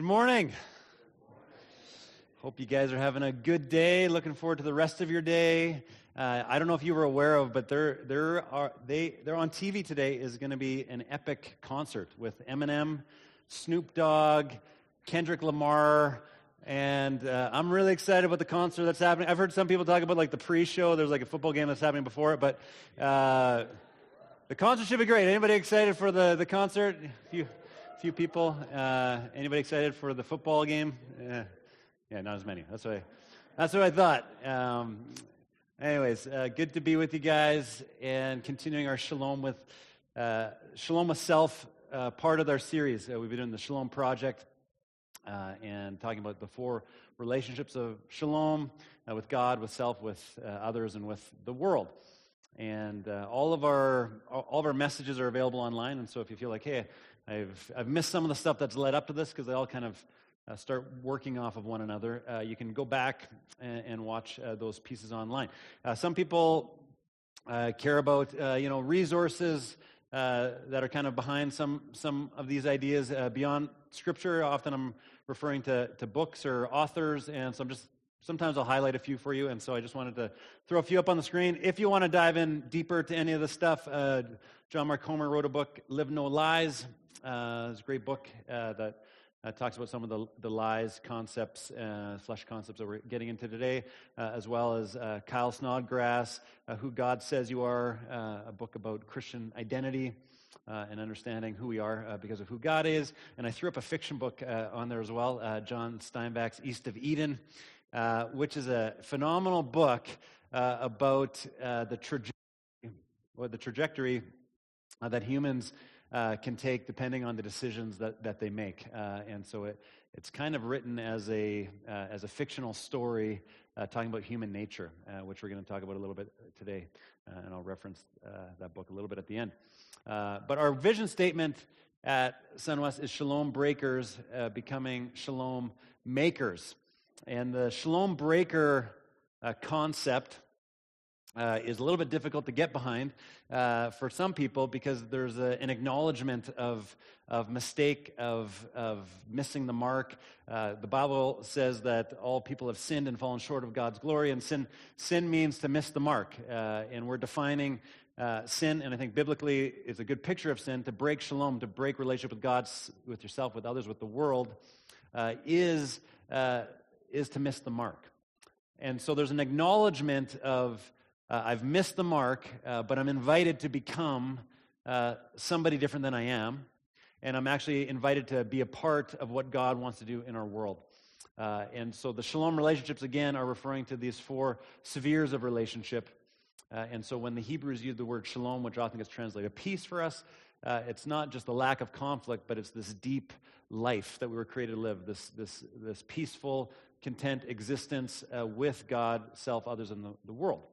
Good morning. Hope you guys are having a good day. Looking forward to the rest of your day. Uh, I don't know if you were aware of, but are, they, they're on TV today is going to be an epic concert with Eminem, Snoop Dogg, Kendrick Lamar, and uh, I'm really excited about the concert that's happening. I've heard some people talk about like the pre-show. There's like a football game that's happening before it, but uh, the concert should be great. Anybody excited for the, the concert? A few, few people. Uh, anybody excited for the football game? Yeah. Yeah, not as many. That's what I, that's what I thought. Um, anyways, uh, good to be with you guys and continuing our Shalom with uh, Shalom with Self uh, part of our series. Uh, we've been doing the Shalom Project uh, and talking about the four relationships of Shalom uh, with God, with self, with others, and with the world. And all of our all of our messages are available online. And so if you feel like, hey, I've I've missed some of the stuff that's led up to this because they all kind of uh, start working off of one another. Uh, you can go back and, and watch uh, those pieces online. Uh, some people uh, care about uh, you know resources that are kind of behind some some of these ideas beyond Scripture. Often I'm referring to to books or authors, and so I'm just sometimes I'll highlight a few for you. And so I just wanted to throw a few up on the screen. If you want to dive in deeper to any of the stuff, John Mark Comer wrote a book, Live No Lies. It's a great book that uh, talks about some of the, the lies, concepts, uh, flesh concepts that we're getting into today, uh, as well as uh, Kyle Snodgrass, uh, Who God Says You Are, uh, a book about Christian identity and understanding who we are because of who God is. And I threw up a fiction book on there as well, John Steinbeck's East of Eden, which is a phenomenal book about the or the trajectory that humans uh, can take depending on the decisions that, that they make. Uh, and so it, it's kind of written as a, uh, as a fictional story uh, talking about human nature, uh, which we're going to talk about a little bit today. Uh, and I'll reference that book a little bit at the end. but our vision statement at SunWest is Shalom Breakers becoming Shalom Makers. And the Shalom Breaker concept uh, is a little bit difficult to get behind uh, for some people because there's a, an acknowledgement of, of mistake, of, of missing the mark. Uh, the Bible says that all people have sinned and fallen short of God's glory, and sin, sin means to miss the mark. Uh, and we're defining uh, sin, and I think biblically is a good picture of sin, to break shalom, to break relationship with God, with yourself, with others, with the world, uh, is, is to miss the mark. And so there's an acknowledgement of uh, I've missed the mark, uh, but I'm invited to become uh, somebody different than I am. And I'm actually invited to be a part of what God wants to do in our world. Uh, and so the shalom relationships, again, are referring to these four spheres of relationship. Uh, and so when the Hebrews use the word shalom, which often gets translated peace for us, uh, it's not just the lack of conflict, but it's this deep life that we were created to live, this, this, this peaceful, content existence with God, self, others, and the, the world.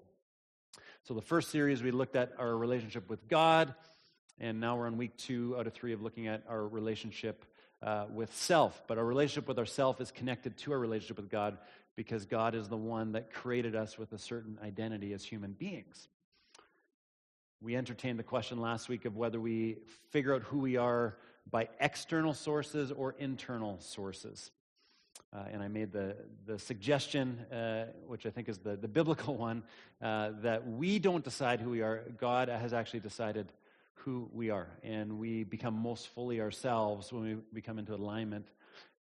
So, the first series, we looked at our relationship with God, and now we're on week two out of three of looking at our relationship uh, with self. But our relationship with ourself is connected to our relationship with God because God is the one that created us with a certain identity as human beings. We entertained the question last week of whether we figure out who we are by external sources or internal sources. Uh, and I made the, the suggestion, uh, which I think is the, the biblical one, uh, that we don't decide who we are. God has actually decided who we are. And we become most fully ourselves when we become into alignment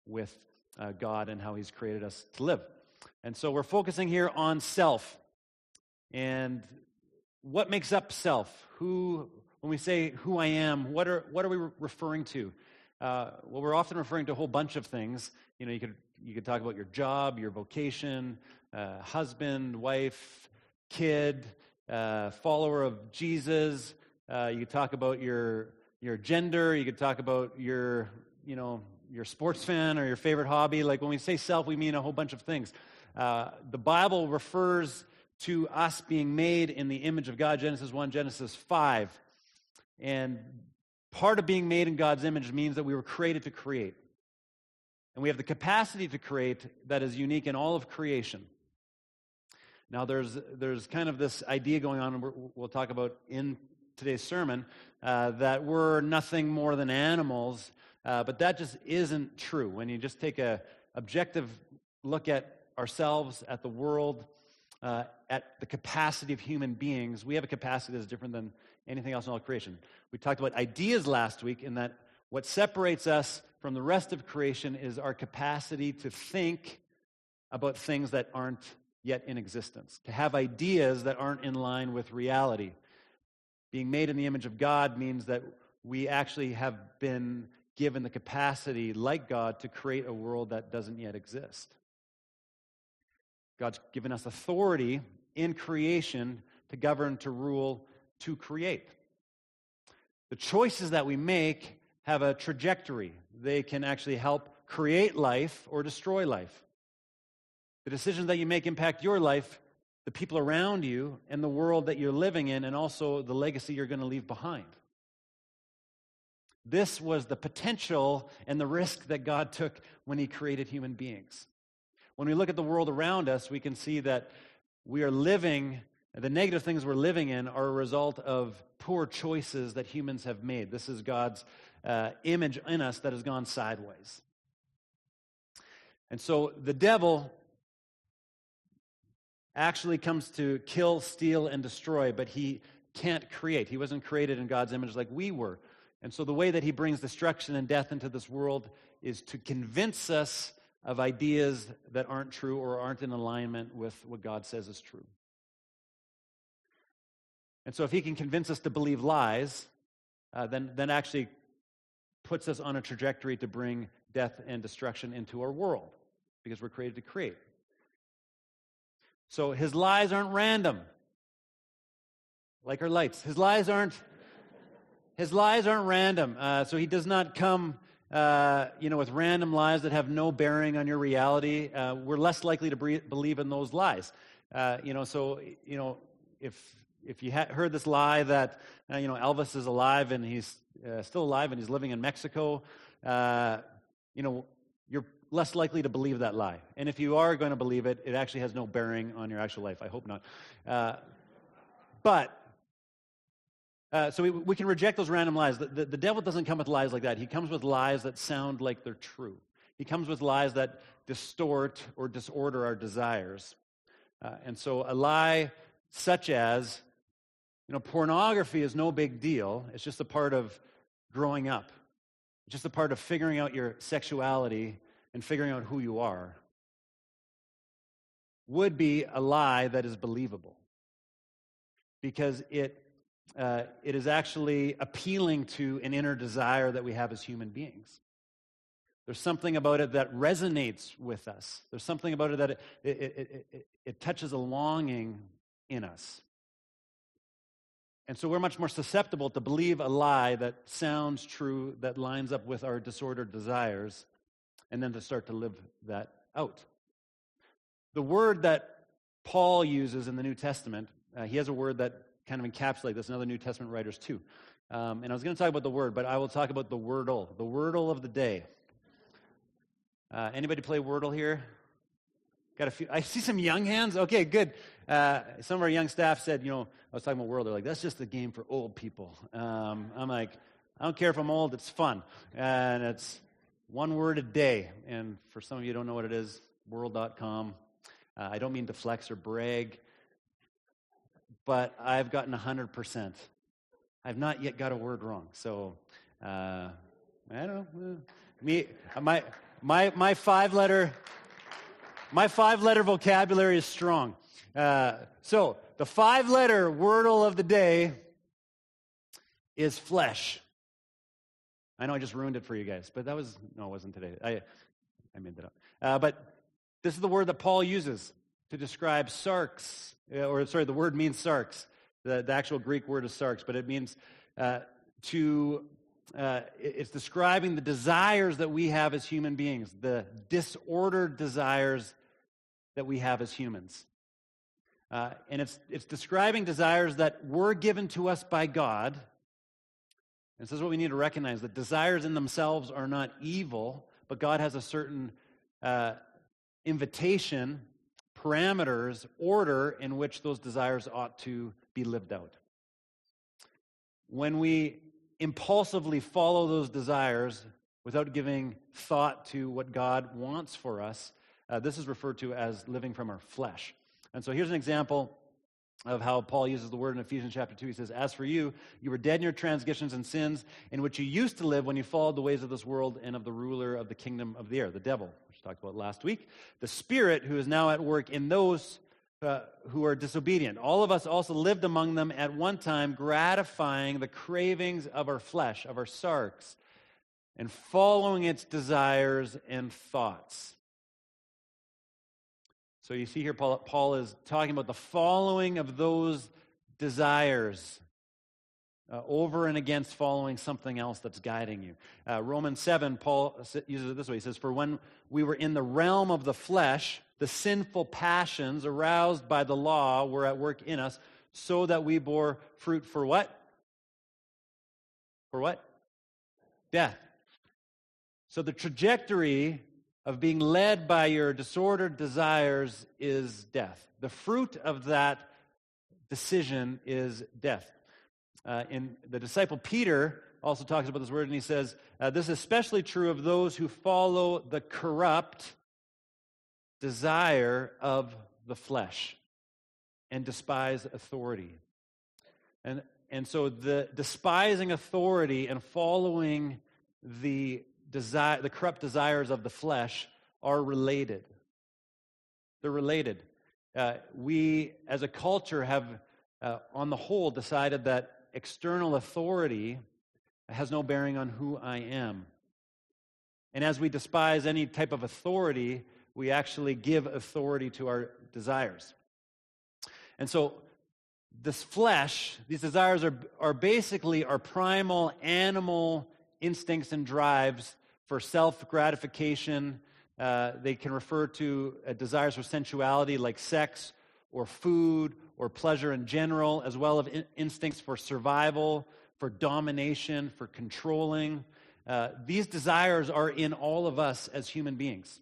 with uh, God and how He's created us to live. And so we're focusing here on self. And what makes up self? Who, when we say who I am, what are, what are we referring to? Uh, well, we're often referring to a whole bunch of things. You know, you could you could talk about your job, your vocation, uh, husband, wife, kid, uh, follower of Jesus. Uh, you could talk about your your gender. You could talk about your you know your sports fan or your favorite hobby. Like when we say self, we mean a whole bunch of things. Uh, the Bible refers to us being made in the image of God. Genesis one, Genesis five, and part of being made in God's image means that we were created to create. And we have the capacity to create that is unique in all of creation. Now, there's, there's kind of this idea going on, and we'll talk about in today's sermon, uh, that we're nothing more than animals Uh, but that just isn't true. When you just take a objective look at ourselves, at the world, uh, at the capacity of human beings, we have a capacity that's different than anything else in all creation. We talked about ideas last week, in that what separates us from the rest of creation is our capacity to think about things that aren't yet in existence, to have ideas that aren't in line with reality. Being made in the image of God means that we actually have been given the capacity, like God, to create a world that doesn't yet exist. God's given us authority in creation to govern, to rule, to create. The choices that we make have a trajectory. They can actually help create life or destroy life. The decisions that you make impact your life, the people around you, and the world that you're living in, and also the legacy you're going to leave behind. This was the potential and the risk that God took when He created human beings. When we look at the world around us, we can see that we are living, the negative things we're living in are a result of poor choices that humans have made. This is God's uh, image in us that has gone sideways. And so the devil actually comes to kill, steal, and destroy, but he can't create. He wasn't created in God's image like we were. And so the way that he brings destruction and death into this world is to convince us of ideas that aren't true or aren't in alignment with what God says is true. And so if he can convince us to believe lies, uh, then, then actually puts us on a trajectory to bring death and destruction into our world because we're created to create. So his lies aren't random, like our lights. His lies aren't his lies aren't random. Uh, so he does not come, uh, you know, with random lies that have no bearing on your reality. Uh, we're less likely to bre- believe in those lies. Uh, you know, so you know, if if you ha- heard this lie that uh, you know Elvis is alive and he's uh, still alive and he's living in Mexico, you know, you're less likely to believe that lie. And if you are going to believe it, it actually has no bearing on your actual life. I hope not. but uh, so we, we, can reject those random lies. The, the, the, devil doesn't come with lies like that. He comes with lies that sound like they're true. He comes with lies that distort or disorder our desires. Uh, and so a lie such as, you know, pornography is no big deal. It's just a part of growing up. It's just a part of figuring out your sexuality and figuring out who you are. Would be a lie that is believable because it uh, it is actually appealing to an inner desire that we have as human beings. There's something about it that resonates with us. There's something about it that it, it, it, it, it touches a longing in us. And so we're much more susceptible to believe a lie that sounds true, that lines up with our disordered desires, and then to start to live that out. The word that Paul uses in the New Testament, uh, he has a word that kind of encapsulates this, and other New Testament writers too. Um, and I was going to talk about the word, but I will talk about the wordle, the wordle of the day. Uh, anybody play Wordle here? Got a few. I see some young hands. Okay, good. Uh, some of our young staff said, you know, I was talking about Wordle. They're like, that's just a game for old people. Um, I'm like, I don't care if I'm old. It's fun, and it's one word a day. And for some of you don't know what it is, Wordle.com. Uh, I don't mean to flex or brag but I've gotten 100%. I've not yet got a word wrong. So, uh, I don't know. Me, my, my, my five letter, my five letter vocabulary is strong. Uh, so, the five letter wordle of the day is flesh. I know I just ruined it for you guys, but that was, no, it wasn't today. I, I made that up. Uh, but this is the word that Paul uses to describe sarx, or sorry, the word means sarx. The, the actual Greek word is sarx, but it means uh, to, uh, it's describing the desires that we have as human beings, the disordered desires that we have as humans. Uh, and it's, it's describing desires that were given to us by God. And this is what we need to recognize that desires in themselves are not evil, but God has a certain uh, invitation parameters, order in which those desires ought to be lived out. When we impulsively follow those desires, without giving thought to what God wants for us. Uh, this is referred to as living from our flesh. And so here's an example of how Paul uses the word in Ephesians chapter 2. He says, As for you, you were dead in your transgressions and sins, in which you used to live when you followed the ways of this world and of the ruler of the kingdom of the air, the devil, which we talked about last week. The Spirit who is now at work in those uh, who are disobedient. All of us also lived among them at one time, gratifying the cravings of our flesh, of our sarx, and following its desires and thoughts. So you see here, Paul, Paul is talking about the following of those desires uh, over and against following something else that's guiding you. Uh, Romans 7, Paul uses it this way. He says, For when we were in the realm of the flesh, the sinful passions aroused by the law were at work in us, so that we bore fruit for what? For what? Death. So the trajectory of being led by your disordered desires is death. The fruit of that decision is death. Uh, in the disciple Peter also talks about this word, and he says, uh, This is especially true of those who follow the corrupt desire of the flesh and despise authority. And, and so the despising authority and following the desire, the corrupt desires of the flesh are related. They're related. Uh, we, as a culture, have, uh, on the whole, decided that external authority has no bearing on who I am. And as we despise any type of authority, we actually give authority to our desires. And so, this flesh, these desires are, are basically our primal animal instincts and drives for self gratification. Uh, they can refer to uh, desires for sensuality like sex or food or pleasure in general, as well as in- instincts for survival, for domination, for controlling. Uh, these desires are in all of us as human beings.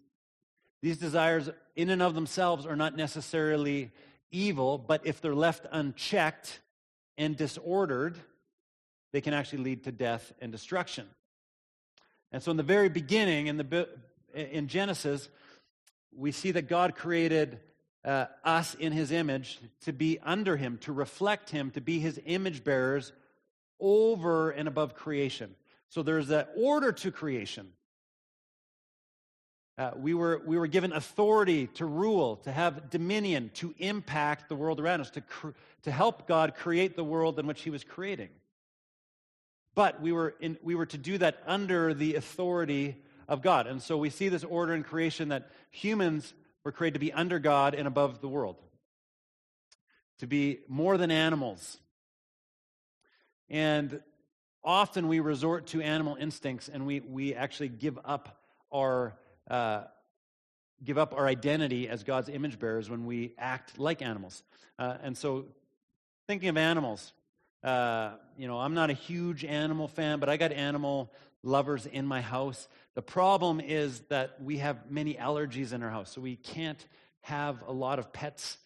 These desires, in and of themselves, are not necessarily evil, but if they're left unchecked and disordered, they can actually lead to death and destruction. And so, in the very beginning, in, the, in Genesis, we see that God created uh, us in his image to be under him, to reflect him, to be his image bearers over and above creation. So, there's an order to creation. Uh, we, were, we were given authority to rule, to have dominion, to impact the world around us, to, cr- to help God create the world in which he was creating. But we were, in, we were to do that under the authority of God. And so we see this order in creation that humans were created to be under God and above the world, to be more than animals. And often we resort to animal instincts and we, we actually give up our uh, give up our identity as God's image bearers when we act like animals. Uh, and so, thinking of animals, uh, you know, I'm not a huge animal fan, but I got animal lovers in my house. The problem is that we have many allergies in our house, so we can't have a lot of pets.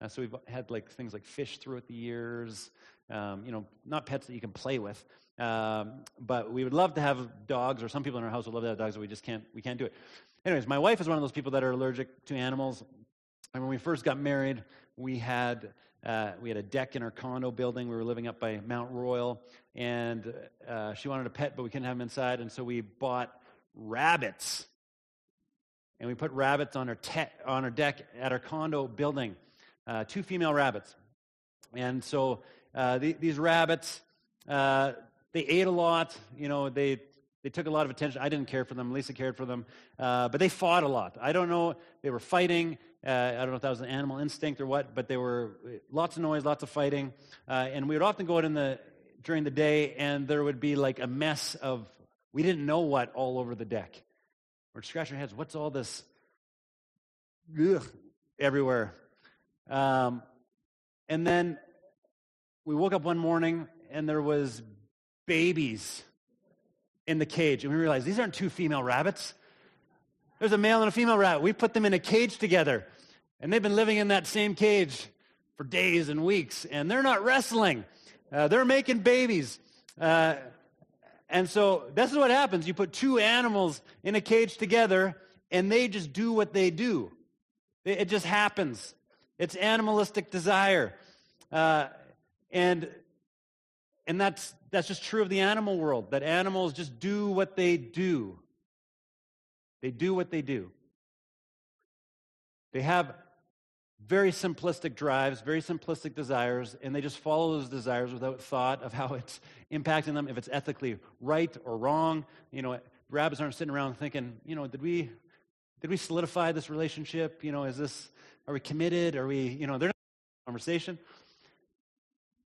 Uh, so we've had like things like fish throughout the years. Um, you know, not pets that you can play with, um, but we would love to have dogs, or some people in our house would love to have dogs, but we just can't. We can't do it. Anyways, my wife is one of those people that are allergic to animals. And when we first got married, we had uh, we had a deck in our condo building. We were living up by Mount Royal, and uh, she wanted a pet, but we couldn't have them inside, and so we bought rabbits. And we put rabbits on our, te- on our deck at our condo building, uh, two female rabbits. And so uh, the, these rabbits, uh, they ate a lot. You know, they they took a lot of attention. I didn't care for them. Lisa cared for them. Uh, but they fought a lot. I don't know. They were fighting. Uh, I don't know if that was an animal instinct or what, but there were lots of noise, lots of fighting. Uh, and we would often go out in the, during the day, and there would be like a mess of, we didn't know what, all over the deck. We're scratching our heads. What's all this ugh, everywhere? Um, and then we woke up one morning, and there was babies in the cage. And we realized these aren't two female rabbits. There's a male and a female rat. We put them in a cage together. And they've been living in that same cage for days and weeks. And they're not wrestling, uh, they're making babies. Uh, And so this is what happens. You put two animals in a cage together, and they just do what they do. It just happens. It's animalistic desire. Uh, and and that's, that's just true of the animal world, that animals just do what they do. They do what they do. They have very simplistic drives, very simplistic desires, and they just follow those desires without thought of how it's impacting them, if it's ethically right or wrong. You know, rabbits aren't sitting around thinking, you know, did we did we solidify this relationship? You know, is this are we committed? Are we, you know, they're not conversation.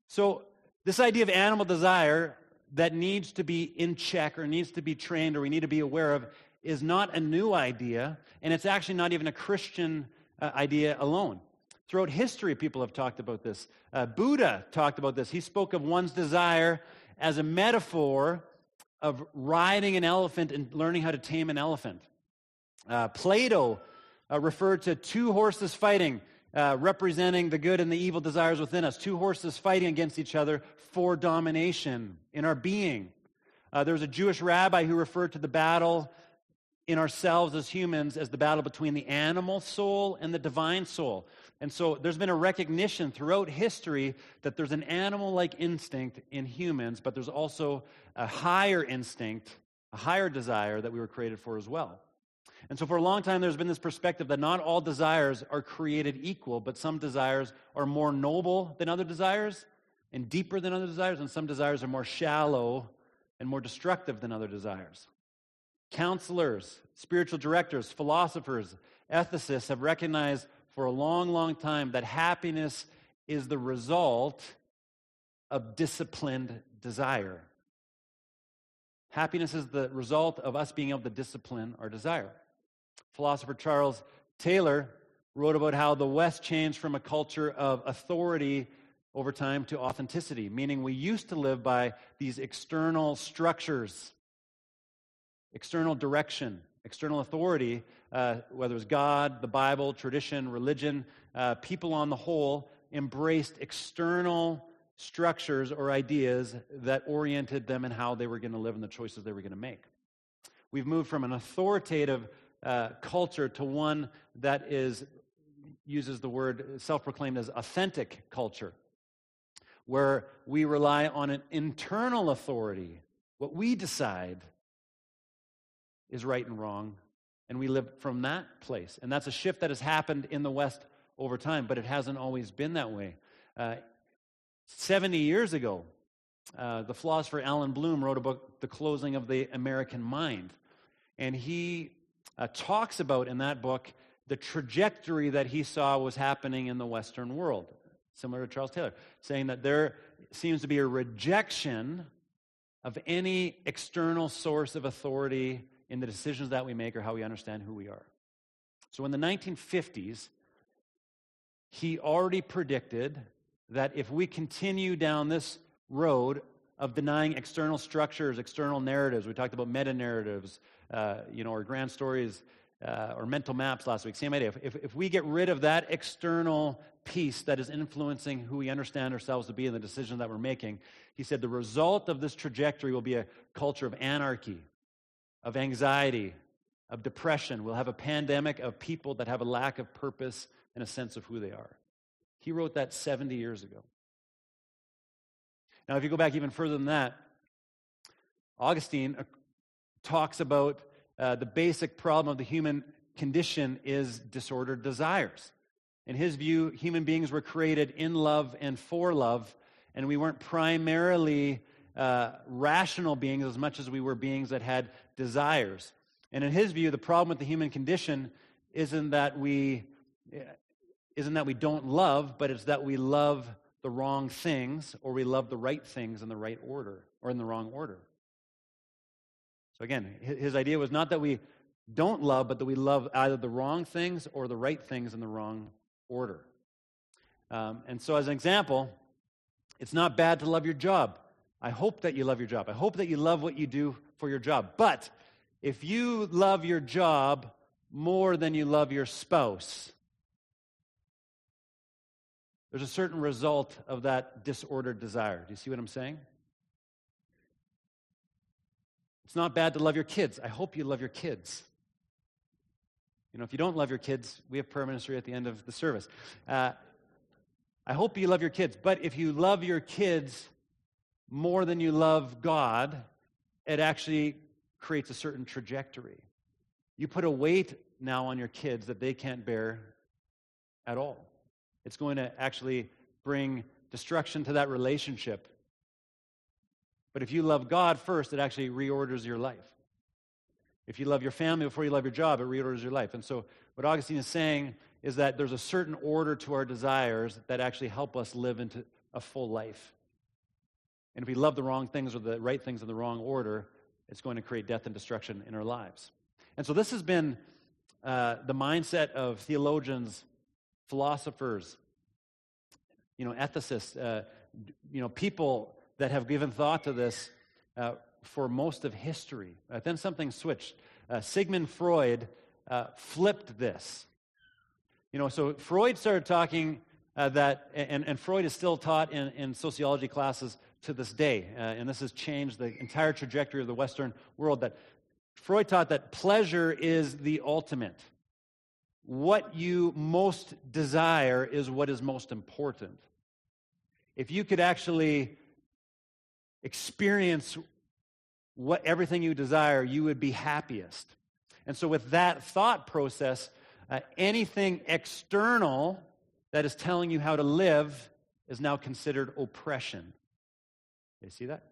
So this idea of animal desire that needs to be in check or needs to be trained or we need to be aware of is not a new idea, and it's actually not even a Christian uh, idea alone. Throughout history, people have talked about this. Uh, Buddha talked about this. He spoke of one's desire as a metaphor of riding an elephant and learning how to tame an elephant. Uh, Plato uh, referred to two horses fighting, uh, representing the good and the evil desires within us. Two horses fighting against each other for domination in our being. Uh, there was a Jewish rabbi who referred to the battle in ourselves as humans as the battle between the animal soul and the divine soul. And so there's been a recognition throughout history that there's an animal like instinct in humans, but there's also a higher instinct, a higher desire that we were created for as well. And so for a long time, there's been this perspective that not all desires are created equal, but some desires are more noble than other desires and deeper than other desires, and some desires are more shallow and more destructive than other desires. Counselors, spiritual directors, philosophers, ethicists have recognized for a long, long time that happiness is the result of disciplined desire. Happiness is the result of us being able to discipline our desire. Philosopher Charles Taylor wrote about how the West changed from a culture of authority over time to authenticity, meaning we used to live by these external structures external direction, external authority, uh, whether it was God, the Bible, tradition, religion, uh, people on the whole embraced external structures or ideas that oriented them in how they were going to live and the choices they were going to make. We've moved from an authoritative uh, culture to one that is uses the word self-proclaimed as authentic culture where we rely on an internal authority what we decide is right and wrong, and we live from that place. And that's a shift that has happened in the West over time, but it hasn't always been that way. Uh, 70 years ago, uh, the philosopher Allan Bloom wrote a book, The Closing of the American Mind. And he uh, talks about in that book the trajectory that he saw was happening in the Western world, similar to Charles Taylor, saying that there seems to be a rejection of any external source of authority in the decisions that we make or how we understand who we are. So in the 1950s, he already predicted that if we continue down this road of denying external structures, external narratives, we talked about meta narratives, uh, you know, or grand stories, uh, or mental maps last week, same idea. If, if we get rid of that external piece that is influencing who we understand ourselves to be and the decisions that we're making, he said the result of this trajectory will be a culture of anarchy, of anxiety, of depression. We'll have a pandemic of people that have a lack of purpose and a sense of who they are. He wrote that 70 years ago. Now, if you go back even further than that, Augustine uh, talks about uh, the basic problem of the human condition is disordered desires. In his view, human beings were created in love and for love, and we weren't primarily uh, rational beings as much as we were beings that had desires. And in his view, the problem with the human condition isn't that we isn't that we don't love, but it's that we love the wrong things or we love the right things in the right order or in the wrong order. So again, his idea was not that we don't love, but that we love either the wrong things or the right things in the wrong order. Um, and so, as an example, it's not bad to love your job. I hope that you love your job. I hope that you love what you do for your job. But if you love your job more than you love your spouse, there's a certain result of that disordered desire. Do you see what I'm saying? It's not bad to love your kids. I hope you love your kids. You know, if you don't love your kids, we have prayer ministry at the end of the service. Uh, I hope you love your kids. But if you love your kids more than you love God, it actually creates a certain trajectory. You put a weight now on your kids that they can't bear at all. It's going to actually bring destruction to that relationship. But if you love God first, it actually reorders your life. If you love your family before you love your job, it reorders your life. And so, what Augustine is saying is that there's a certain order to our desires that actually help us live into a full life. And if we love the wrong things or the right things in the wrong order, it's going to create death and destruction in our lives. And so, this has been uh, the mindset of theologians, philosophers, you know, ethicists, uh, you know, people that have given thought to this uh, for most of history. Uh, then something switched. Uh, Sigmund Freud uh, flipped this. You know, so Freud started talking that, and, and Freud is still taught in, in sociology classes to this day, uh, and this has changed the entire trajectory of the Western world. That Freud taught that pleasure is the ultimate. What you most desire is what is most important. If you could actually experience what everything you desire, you would be happiest. And so, with that thought process, uh, anything external that is telling you how to live is now considered oppression. You see that?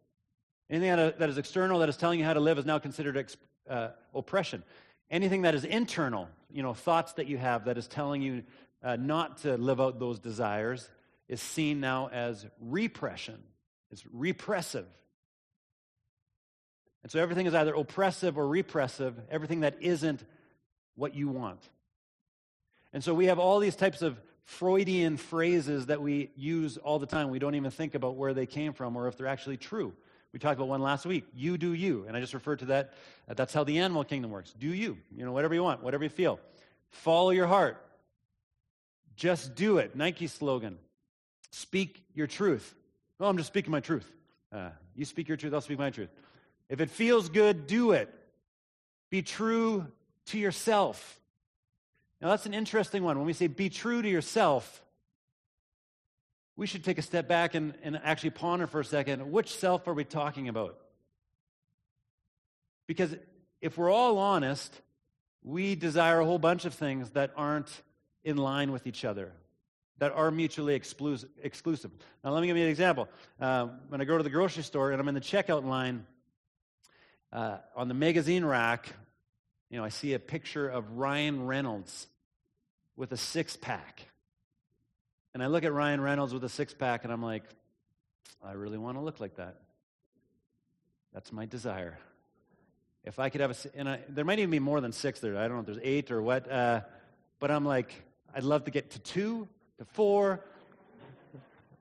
Anything that is external that is telling you how to live is now considered ex- uh, oppression. Anything that is internal, you know, thoughts that you have that is telling you uh, not to live out those desires, is seen now as repression. It's repressive. And so everything is either oppressive or repressive, everything that isn't what you want. And so we have all these types of Freudian phrases that we use all the time. We don't even think about where they came from or if they're actually true. We talked about one last week. You do you. And I just referred to that. That's how the animal kingdom works. Do you. You know, whatever you want, whatever you feel. Follow your heart. Just do it. Nike slogan. Speak your truth. Oh, I'm just speaking my truth. Uh, you speak your truth, I'll speak my truth. If it feels good, do it. Be true to yourself. Now, that's an interesting one. When we say be true to yourself, we should take a step back and, and actually ponder for a second which self are we talking about? Because if we're all honest, we desire a whole bunch of things that aren't in line with each other, that are mutually exclusive. Now, let me give you an example. Uh, when I go to the grocery store and I'm in the checkout line, uh, on the magazine rack, you know, I see a picture of Ryan Reynolds with a six pack. And I look at Ryan Reynolds with a six pack and I'm like, I really want to look like that. That's my desire. If I could have a, and I, there might even be more than six there. I don't know if there's eight or what. Uh, but I'm like, I'd love to get to two, to four.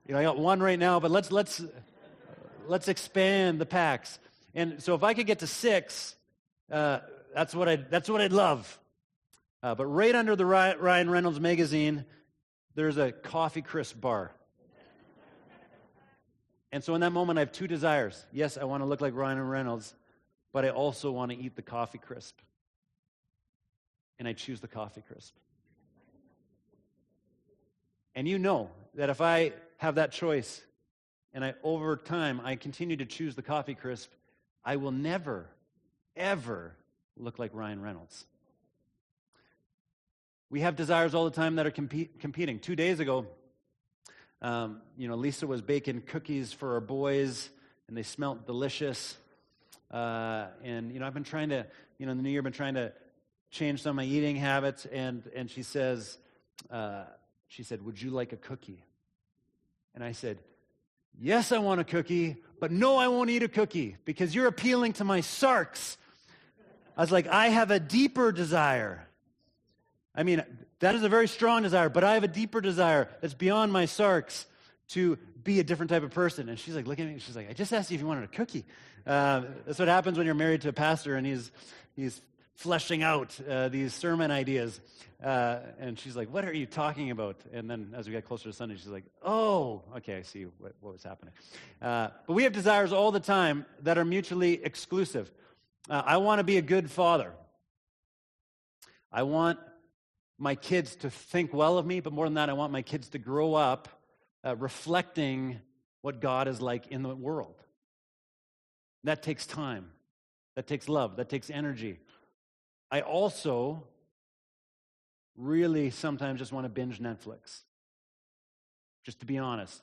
You know, I got one right now, but let's let's let's expand the packs. And so if I could get to six, uh, that's, what I'd, that's what I'd love. Uh, but right under the Ryan Reynolds magazine, there's a coffee crisp bar. And so in that moment, I have two desires. Yes, I want to look like Ryan Reynolds, but I also want to eat the coffee crisp. And I choose the coffee crisp. And you know that if I have that choice and I over time I continue to choose the coffee crisp, I will never, ever look like Ryan Reynolds. We have desires all the time that are compete, competing. Two days ago, um, you know, Lisa was baking cookies for our boys, and they smelt delicious. Uh, and you know, I've been trying to, you know, in the new year, I've been trying to change some of my eating habits. And and she says, uh, she said, "Would you like a cookie?" And I said, Yes, I want a cookie, but no, I won't eat a cookie because you're appealing to my sarx. I was like, I have a deeper desire. I mean, that is a very strong desire, but I have a deeper desire that's beyond my sarx to be a different type of person. And she's like, look at me. She's like, I just asked you if you wanted a cookie. Uh, that's what happens when you're married to a pastor and he's, he's fleshing out uh, these sermon ideas. Uh, and she's like, What are you talking about? And then as we got closer to Sunday, she's like, Oh, okay, I see what, what was happening. Uh, but we have desires all the time that are mutually exclusive. Uh, I want to be a good father. I want my kids to think well of me, but more than that, I want my kids to grow up uh, reflecting what God is like in the world. That takes time. That takes love. That takes energy. I also really sometimes just want to binge Netflix. Just to be honest.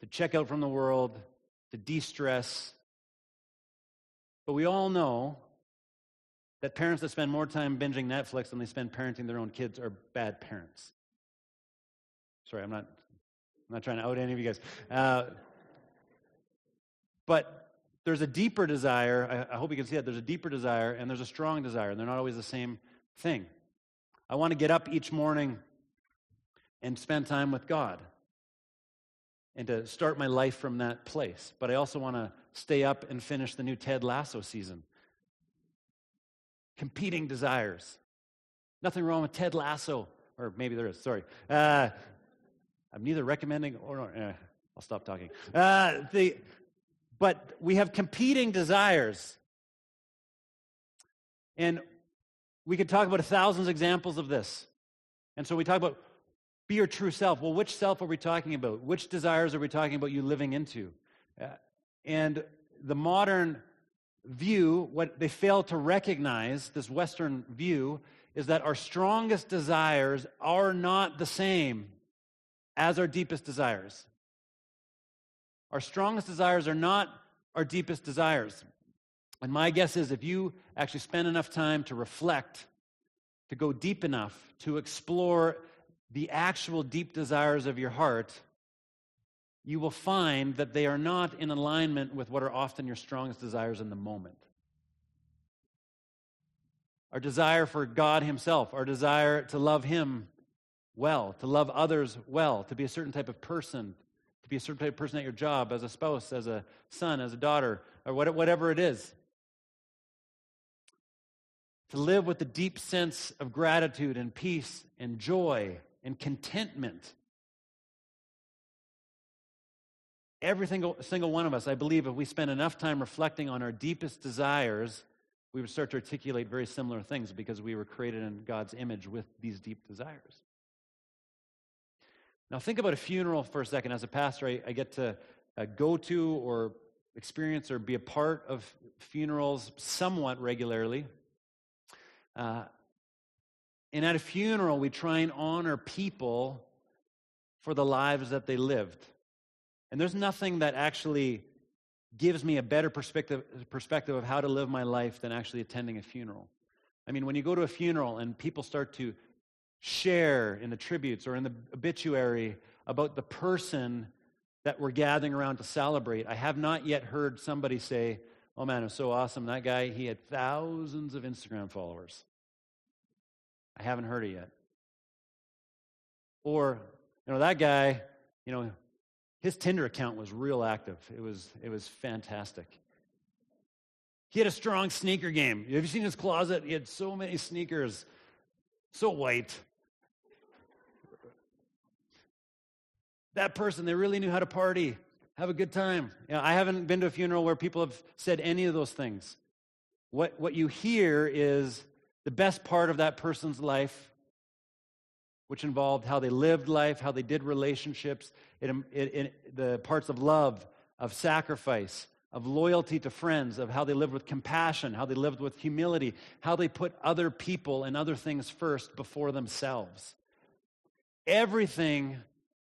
To check out from the world, to de stress. But we all know that parents that spend more time binging Netflix than they spend parenting their own kids are bad parents. Sorry, I'm not, I'm not trying to out any of you guys. Uh, but there's a deeper desire. I, I hope you can see that. There's a deeper desire and there's a strong desire, and they're not always the same thing. I want to get up each morning and spend time with God and to start my life from that place. But I also want to stay up and finish the new Ted Lasso season competing desires. Nothing wrong with Ted Lasso, or maybe there is, sorry. Uh, I'm neither recommending or, uh, I'll stop talking. Uh, the, but we have competing desires. And we could talk about thousands of examples of this. And so we talk about be your true self. Well, which self are we talking about? Which desires are we talking about you living into? Uh, and the modern view, what they fail to recognize, this Western view, is that our strongest desires are not the same as our deepest desires. Our strongest desires are not our deepest desires. And my guess is if you actually spend enough time to reflect, to go deep enough, to explore the actual deep desires of your heart, you will find that they are not in alignment with what are often your strongest desires in the moment. Our desire for God Himself, our desire to love Him well, to love others well, to be a certain type of person, to be a certain type of person at your job, as a spouse, as a son, as a daughter, or whatever it is. To live with a deep sense of gratitude and peace and joy and contentment Every single, single one of us, I believe, if we spend enough time reflecting on our deepest desires, we would start to articulate very similar things because we were created in God's image with these deep desires. Now, think about a funeral for a second. As a pastor, I, I get to uh, go to or experience or be a part of funerals somewhat regularly. Uh, and at a funeral, we try and honor people for the lives that they lived. And there's nothing that actually gives me a better perspective, perspective of how to live my life than actually attending a funeral. I mean, when you go to a funeral and people start to share in the tributes or in the obituary about the person that we're gathering around to celebrate, I have not yet heard somebody say, Oh man, it was so awesome. That guy, he had thousands of Instagram followers. I haven't heard it yet. Or, you know, that guy, you know, his Tinder account was real active. It was, it was fantastic. He had a strong sneaker game. Have you seen his closet? He had so many sneakers, so white. That person, they really knew how to party, have a good time. You know, I haven't been to a funeral where people have said any of those things. What, what you hear is the best part of that person's life which involved how they lived life, how they did relationships, um, it, the parts of love, of sacrifice, of loyalty to friends, of how they lived with compassion, how they lived with humility, how they put other people and other things first before themselves. Everything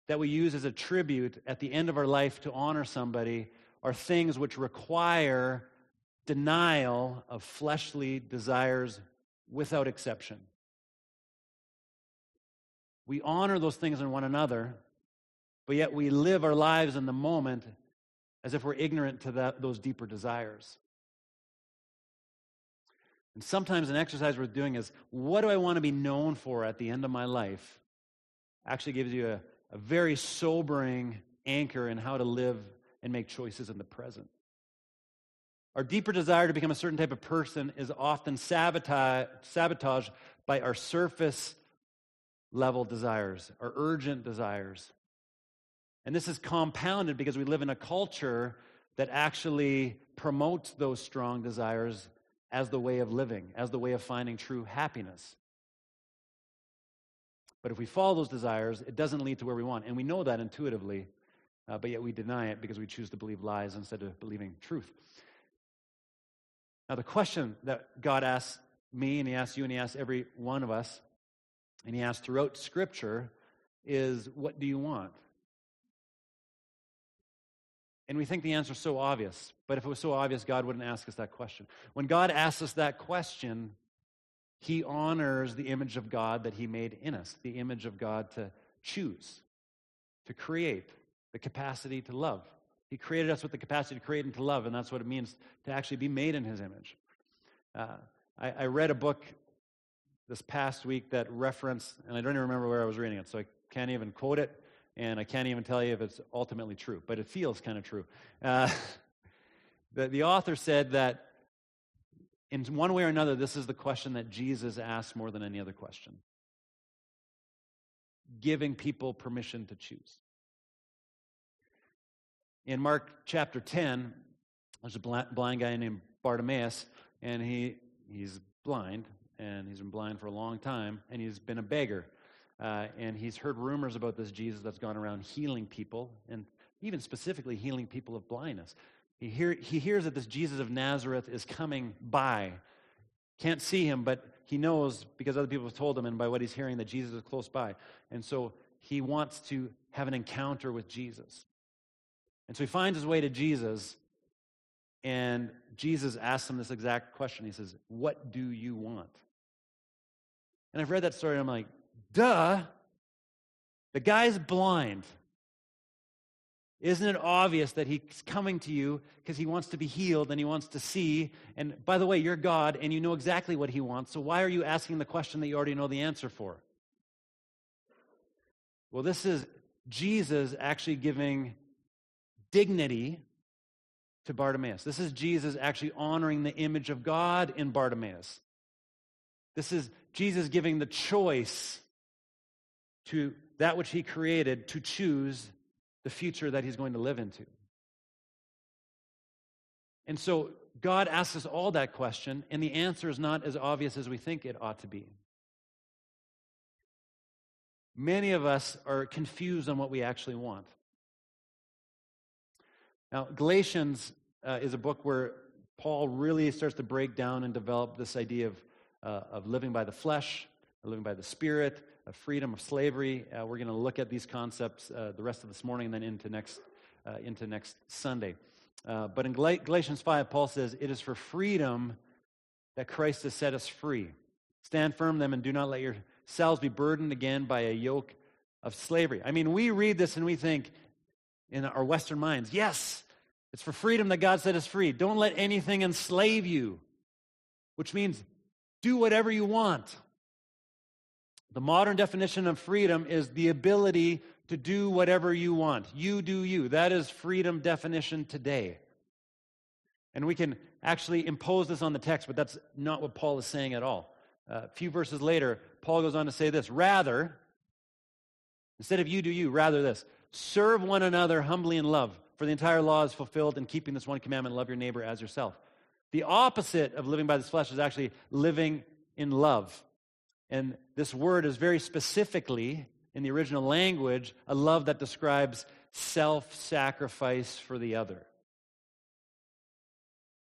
that we use as a tribute at the end of our life to honor somebody are things which require denial of fleshly desires without exception. We honor those things in one another, but yet we live our lives in the moment as if we're ignorant to that, those deeper desires. And sometimes an exercise worth doing is what do I want to be known for at the end of my life? Actually gives you a, a very sobering anchor in how to live and make choices in the present. Our deeper desire to become a certain type of person is often sabotaged by our surface level desires, or urgent desires. And this is compounded because we live in a culture that actually promotes those strong desires as the way of living, as the way of finding true happiness. But if we follow those desires, it doesn't lead to where we want. And we know that intuitively, uh, but yet we deny it because we choose to believe lies instead of believing truth. Now, the question that God asks me, and He asks you, and He asks every one of us, and He asks throughout Scripture, is what do you want? And we think the answer is so obvious. But if it was so obvious, God wouldn't ask us that question. When God asks us that question, He honors the image of God that He made in us, the image of God to choose, to create, the capacity to love. He created us with the capacity to create and to love, and that's what it means to actually be made in His image. Uh, I, I read a book this past week that reference, and I don't even remember where I was reading it, so I can't even quote it and I can't even tell you if it's ultimately true, but it feels kind of true. Uh, the, the author said that in one way or another, this is the question that Jesus asked more than any other question giving people permission to choose. In Mark chapter 10, there's a blind guy named Bartimaeus, and he, he's blind, and he's been blind for a long time, and he's been a beggar. Uh, and he's heard rumors about this Jesus that's gone around healing people, and even specifically healing people of blindness. He, hear, he hears that this Jesus of Nazareth is coming by. Can't see him, but he knows because other people have told him, and by what he's hearing, that Jesus is close by. And so he wants to have an encounter with Jesus. And so he finds his way to Jesus, and Jesus asks him this exact question. He says, What do you want? And I've read that story, and I'm like, Duh. The guy's blind. Isn't it obvious that he's coming to you because he wants to be healed and he wants to see? And by the way, you're God and you know exactly what he wants. So why are you asking the question that you already know the answer for? Well, this is Jesus actually giving dignity to Bartimaeus. This is Jesus actually honoring the image of God in Bartimaeus. This is Jesus giving the choice to that which he created to choose the future that he's going to live into. And so God asks us all that question, and the answer is not as obvious as we think it ought to be. Many of us are confused on what we actually want. Now, Galatians uh, is a book where Paul really starts to break down and develop this idea of, uh, of living by the flesh, living by the spirit, of freedom, of slavery. Uh, we're going to look at these concepts uh, the rest of this morning and then into next, uh, into next Sunday. Uh, but in Gal- Galatians 5, Paul says, It is for freedom that Christ has set us free. Stand firm then and do not let yourselves be burdened again by a yoke of slavery. I mean, we read this and we think in our Western minds, yes, it's for freedom that God set us free. Don't let anything enslave you, which means do whatever you want. The modern definition of freedom is the ability to do whatever you want. You do you. That is freedom definition today. And we can actually impose this on the text, but that's not what Paul is saying at all. Uh, a few verses later, Paul goes on to say this Rather, instead of you do you, rather this serve one another humbly in love, for the entire law is fulfilled in keeping this one commandment love your neighbor as yourself. The opposite of living by this flesh is actually living in love. And this word is very specifically, in the original language, a love that describes self sacrifice for the other.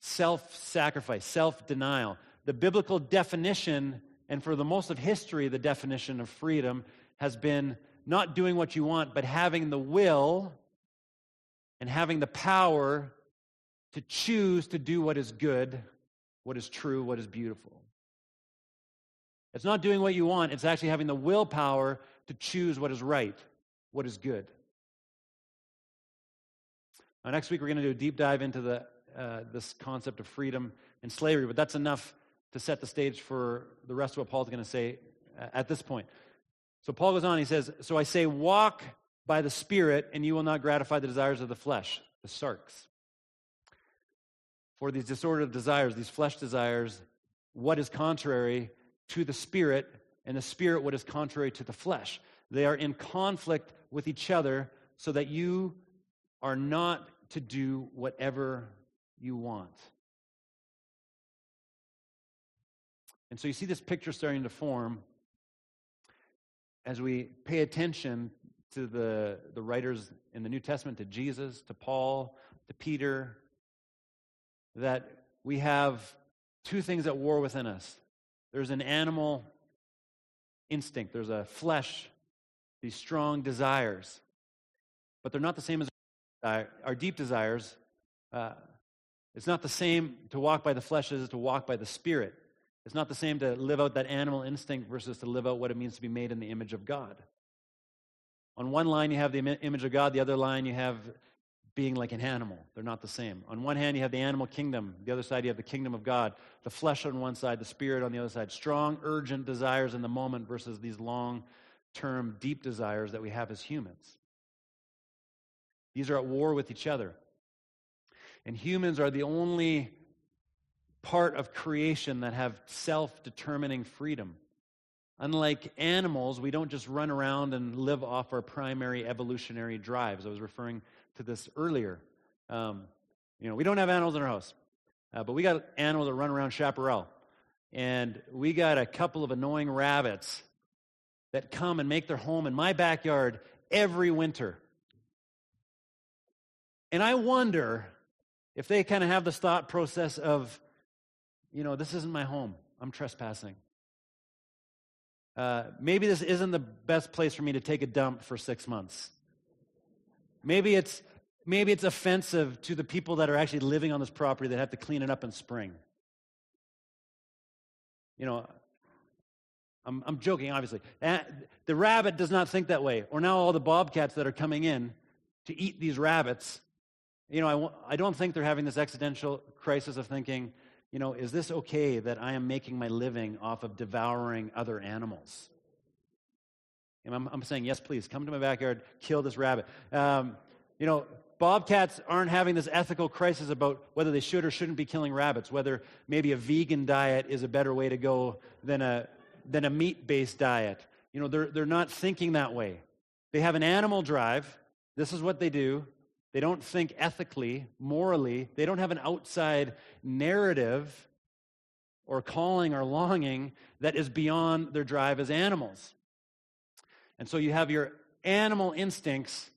Self sacrifice, self denial. The biblical definition, and for the most of history, the definition of freedom has been not doing what you want, but having the will and having the power to choose to do what is good, what is true, what is beautiful. It's not doing what you want, it's actually having the willpower to choose what is right, what is good. Now, next week, we're going to do a deep dive into the, uh, this concept of freedom and slavery, but that's enough to set the stage for the rest of what Paul's going to say uh, at this point. So Paul goes on, he says, So I say, walk by the Spirit, and you will not gratify the desires of the flesh, the sarx. For these disordered desires, these flesh desires, what is contrary to the Spirit, and the Spirit what is contrary to the flesh. They are in conflict with each other so that you are not to do whatever you want. And so you see this picture starting to form as we pay attention to the, the writers in the New Testament, to Jesus, to Paul, to Peter, that we have two things at war within us. There's an animal instinct, there's a flesh, these strong desires, but they're not the same as our deep desires. Uh, it's not the same to walk by the flesh as to walk by the spirit. It's not the same to live out that animal instinct versus to live out what it means to be made in the image of God. On one line, you have the image of God, the other line, you have being like an animal. They're not the same. On one hand, you have the animal kingdom. The other side, you have the kingdom of God. The flesh on one side, the spirit on the other side. Strong, urgent desires in the moment versus these long term, deep desires that we have as humans. These are at war with each other. And humans are the only part of creation that have self determining freedom. Unlike animals, we don't just run around and live off our primary evolutionary drives. I was referring to this earlier. Um, you know, we don't have animals in our house, uh, but we got animals that run around chaparral. And we got a couple of annoying rabbits that come and make their home in my backyard every winter. And I wonder if they kind of have this thought process of, you know, this isn't my home. I'm trespassing. Uh, maybe this isn't the best place for me to take a dump for six months. Maybe it's, maybe it's offensive to the people that are actually living on this property that have to clean it up in spring. You know, I'm, I'm joking, obviously. The rabbit does not think that way. Or now all the bobcats that are coming in to eat these rabbits. You know, I, I don't think they're having this existential crisis of thinking, you know, is this okay that I am making my living off of devouring other animals? And I'm, I'm saying, yes, please, come to my backyard, kill this rabbit. Um, you know, bobcats aren't having this ethical crisis about whether they should or shouldn't be killing rabbits, whether maybe a vegan diet is a better way to go than a, than a meat based diet. You know, they're, they're not thinking that way. They have an animal drive. This is what they do. They don't think ethically, morally. They don't have an outside narrative or calling or longing that is beyond their drive as animals. And so you have your animal instincts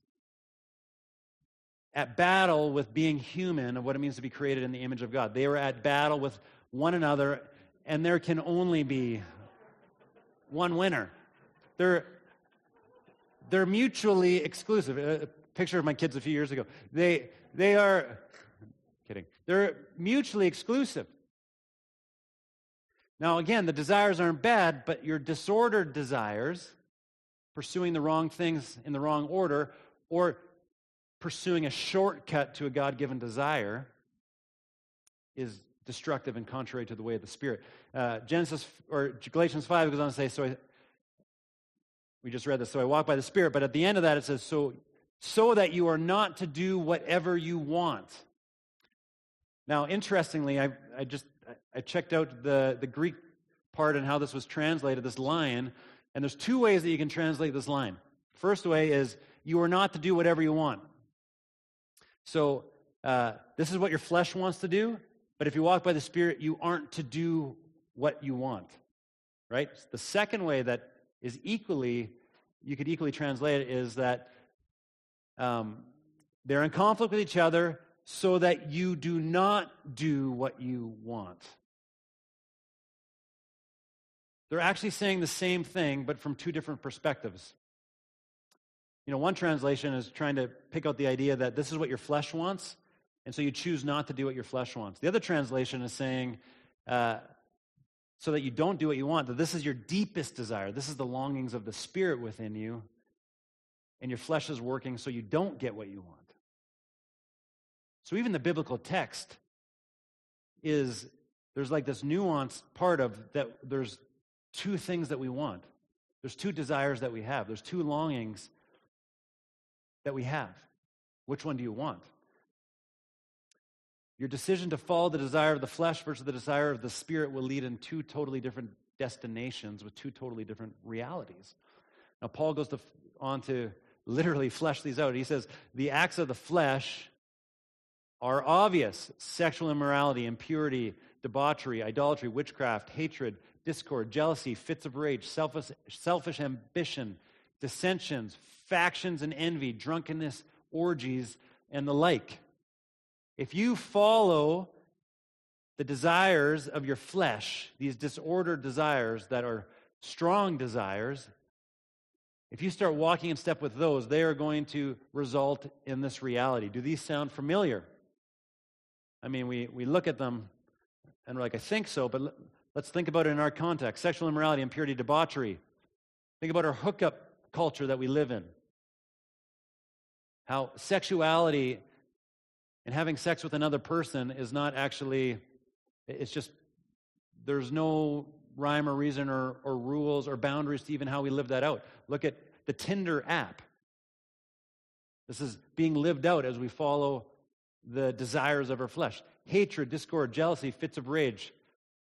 at battle with being human of what it means to be created in the image of God. They were at battle with one another, and there can only be one winner. They're, they're mutually exclusive. A picture of my kids a few years ago. They, they are, kidding, they're mutually exclusive. Now, again, the desires aren't bad, but your disordered desires pursuing the wrong things in the wrong order, or pursuing a shortcut to a God given desire is destructive and contrary to the way of the Spirit. Uh, Genesis or Galatians 5 goes on to say, so I, we just read this, so I walk by the Spirit, but at the end of that it says, so, so that you are not to do whatever you want. Now, interestingly, I, I just I checked out the, the Greek part and how this was translated, this lion, and there's two ways that you can translate this line. First way is you are not to do whatever you want. So uh, this is what your flesh wants to do, but if you walk by the Spirit, you aren't to do what you want. Right? The second way that is equally, you could equally translate it is that um, they're in conflict with each other so that you do not do what you want. They're actually saying the same thing, but from two different perspectives. You know, one translation is trying to pick out the idea that this is what your flesh wants, and so you choose not to do what your flesh wants. The other translation is saying, uh, so that you don't do what you want, that this is your deepest desire. This is the longings of the spirit within you, and your flesh is working so you don't get what you want. So even the biblical text is there's like this nuanced part of that there's two things that we want. There's two desires that we have. There's two longings that we have. Which one do you want? Your decision to follow the desire of the flesh versus the desire of the spirit will lead in two totally different destinations with two totally different realities. Now, Paul goes to, on to literally flesh these out. He says, The acts of the flesh are obvious sexual immorality, impurity, debauchery, idolatry, witchcraft, hatred, discord, jealousy, fits of rage, selfish, selfish ambition, dissensions, factions and envy, drunkenness, orgies, and the like. If you follow the desires of your flesh, these disordered desires that are strong desires, if you start walking in step with those, they are going to result in this reality. Do these sound familiar? I mean, we, we look at them and we're like, I think so, but let's think about it in our context sexual immorality, impurity, debauchery. Think about our hookup culture that we live in. How sexuality and having sex with another person is not actually, it's just, there's no rhyme or reason or, or rules or boundaries to even how we live that out. Look at the Tinder app. This is being lived out as we follow the desires of our flesh. Hatred, discord, jealousy, fits of rage.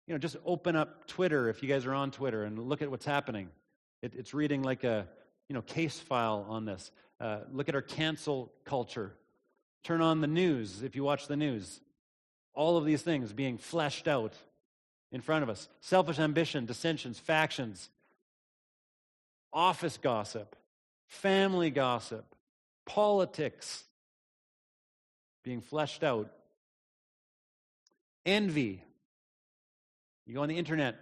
You know, just open up Twitter if you guys are on Twitter and look at what's happening. It, it's reading like a you know case file on this. Uh, look at our cancel culture. Turn on the news if you watch the news. All of these things being fleshed out in front of us selfish ambition, dissensions, factions, office gossip, family gossip, politics being fleshed out, envy. You go on the internet,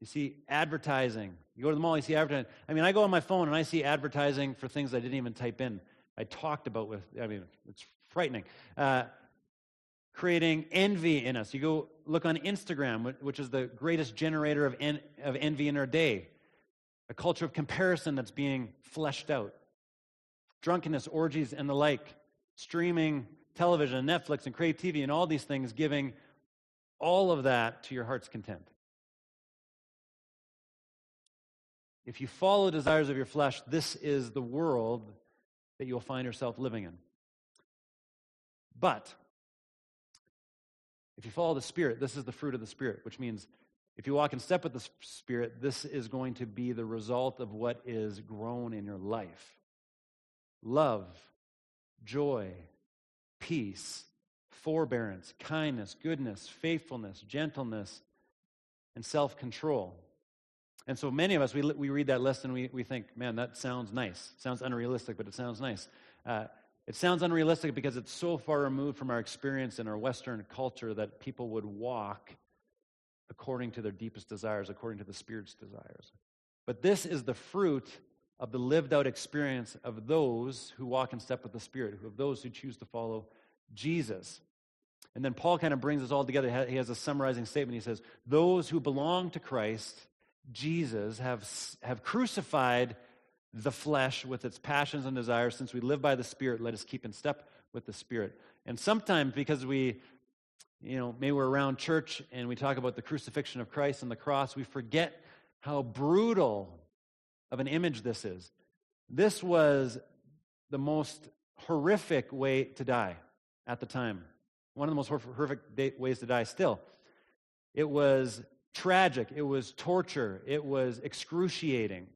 you see advertising. You go to the mall, you see advertising. I mean, I go on my phone and I see advertising for things I didn't even type in. I talked about with, I mean, it's frightening. Uh, creating envy in us. You go look on Instagram, which is the greatest generator of, en- of envy in our day. A culture of comparison that's being fleshed out. Drunkenness, orgies, and the like. Streaming television Netflix and Crave TV and all these things, giving all of that to your heart's content. If you follow the desires of your flesh, this is the world that you'll find yourself living in. But if you follow the Spirit, this is the fruit of the Spirit, which means if you walk in step with the Spirit, this is going to be the result of what is grown in your life love, joy, peace, forbearance, kindness, goodness, faithfulness, gentleness, and self control. And so many of us, we, we read that list and we, we think, man, that sounds nice. It sounds unrealistic, but it sounds nice. Uh, it sounds unrealistic because it's so far removed from our experience in our Western culture that people would walk according to their deepest desires, according to the Spirit's desires. But this is the fruit of the lived out experience of those who walk in step with the Spirit, of those who choose to follow Jesus. And then Paul kind of brings us all together. He has a summarizing statement. He says, Those who belong to Christ, Jesus, have, have crucified the flesh with its passions and desires. Since we live by the Spirit, let us keep in step with the Spirit. And sometimes because we, you know, maybe we're around church and we talk about the crucifixion of Christ and the cross, we forget how brutal of an image this is. This was the most horrific way to die at the time. One of the most horrific ways to die still. It was tragic, it was torture, it was excruciating.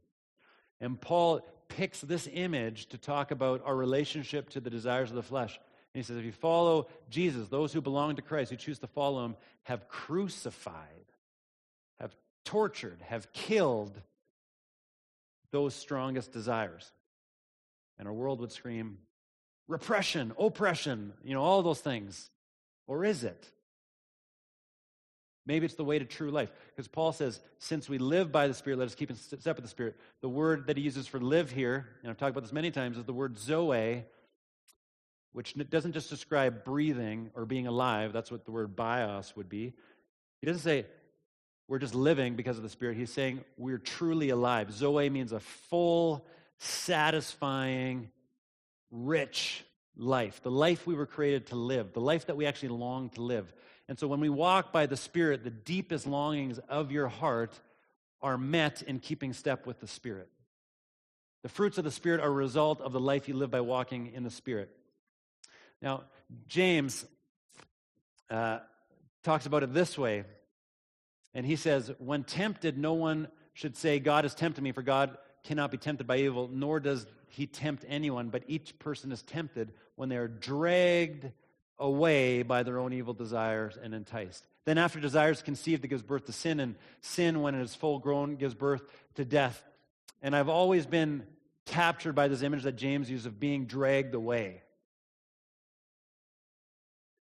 And Paul picks this image to talk about our relationship to the desires of the flesh. And he says, if you follow Jesus, those who belong to Christ, who choose to follow him, have crucified, have tortured, have killed those strongest desires. And our world would scream, repression, oppression, you know, all those things. Or is it? Maybe it's the way to true life. Because Paul says, since we live by the Spirit, let us keep in step with the Spirit. The word that he uses for live here, and I've talked about this many times, is the word zoe, which doesn't just describe breathing or being alive. That's what the word bios would be. He doesn't say we're just living because of the Spirit. He's saying we're truly alive. Zoe means a full, satisfying, rich life, the life we were created to live, the life that we actually long to live. And so when we walk by the Spirit, the deepest longings of your heart are met in keeping step with the Spirit. The fruits of the Spirit are a result of the life you live by walking in the Spirit. Now, James uh, talks about it this way. And he says, When tempted, no one should say, God has tempted me, for God cannot be tempted by evil, nor does he tempt anyone, but each person is tempted when they are dragged away by their own evil desires and enticed. Then, after desire is conceived, it gives birth to sin, and sin, when it is full grown, gives birth to death. And I've always been captured by this image that James used of being dragged away.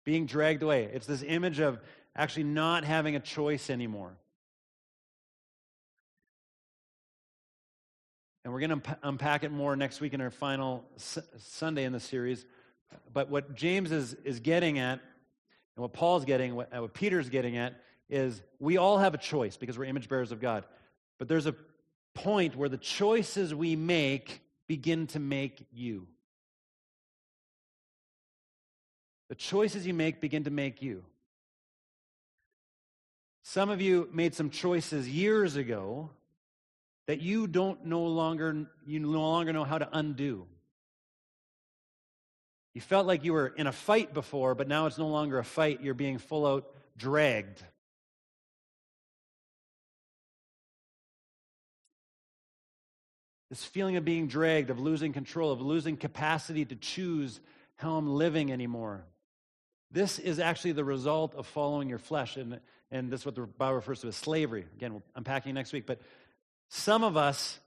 Being dragged away. It's this image of actually not having a choice anymore. And we're going to unpack it more next week in our final Sunday in the series. But what James is, is getting at, and what Paul's getting, what, what Peter's getting at, is we all have a choice because we're image bearers of God. But there's a point where the choices we make begin to make you. The choices you make begin to make you. Some of you made some choices years ago that you don't no longer you no longer know how to undo. You felt like you were in a fight before, but now it's no longer a fight. You're being full out dragged. This feeling of being dragged, of losing control, of losing capacity to choose how I'm living anymore. This is actually the result of following your flesh. And, and this is what the Bible refers to as slavery. Again, we'll unpacking next week. But some of us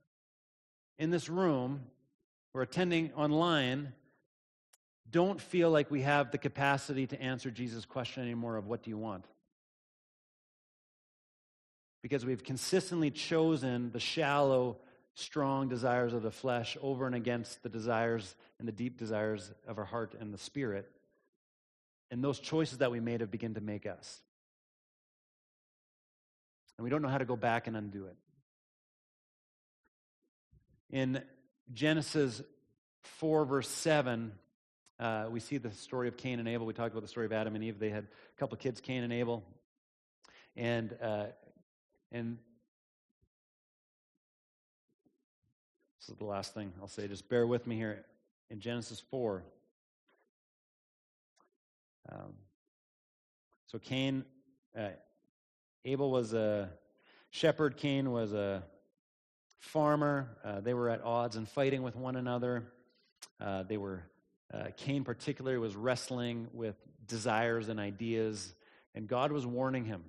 in this room who are attending online don't feel like we have the capacity to answer Jesus' question anymore of what do you want? Because we've consistently chosen the shallow, strong desires of the flesh over and against the desires and the deep desires of our heart and the spirit. And those choices that we made have begun to make us. And we don't know how to go back and undo it. In Genesis 4, verse 7, uh, we see the story of Cain and Abel. We talked about the story of Adam and Eve. They had a couple of kids, Cain and Abel. And, uh, and this is the last thing I'll say. Just bear with me here. In Genesis 4, um, so Cain, uh, Abel was a shepherd, Cain was a farmer. Uh, they were at odds and fighting with one another. Uh, they were, uh, Cain particularly was wrestling with desires and ideas, and God was warning him.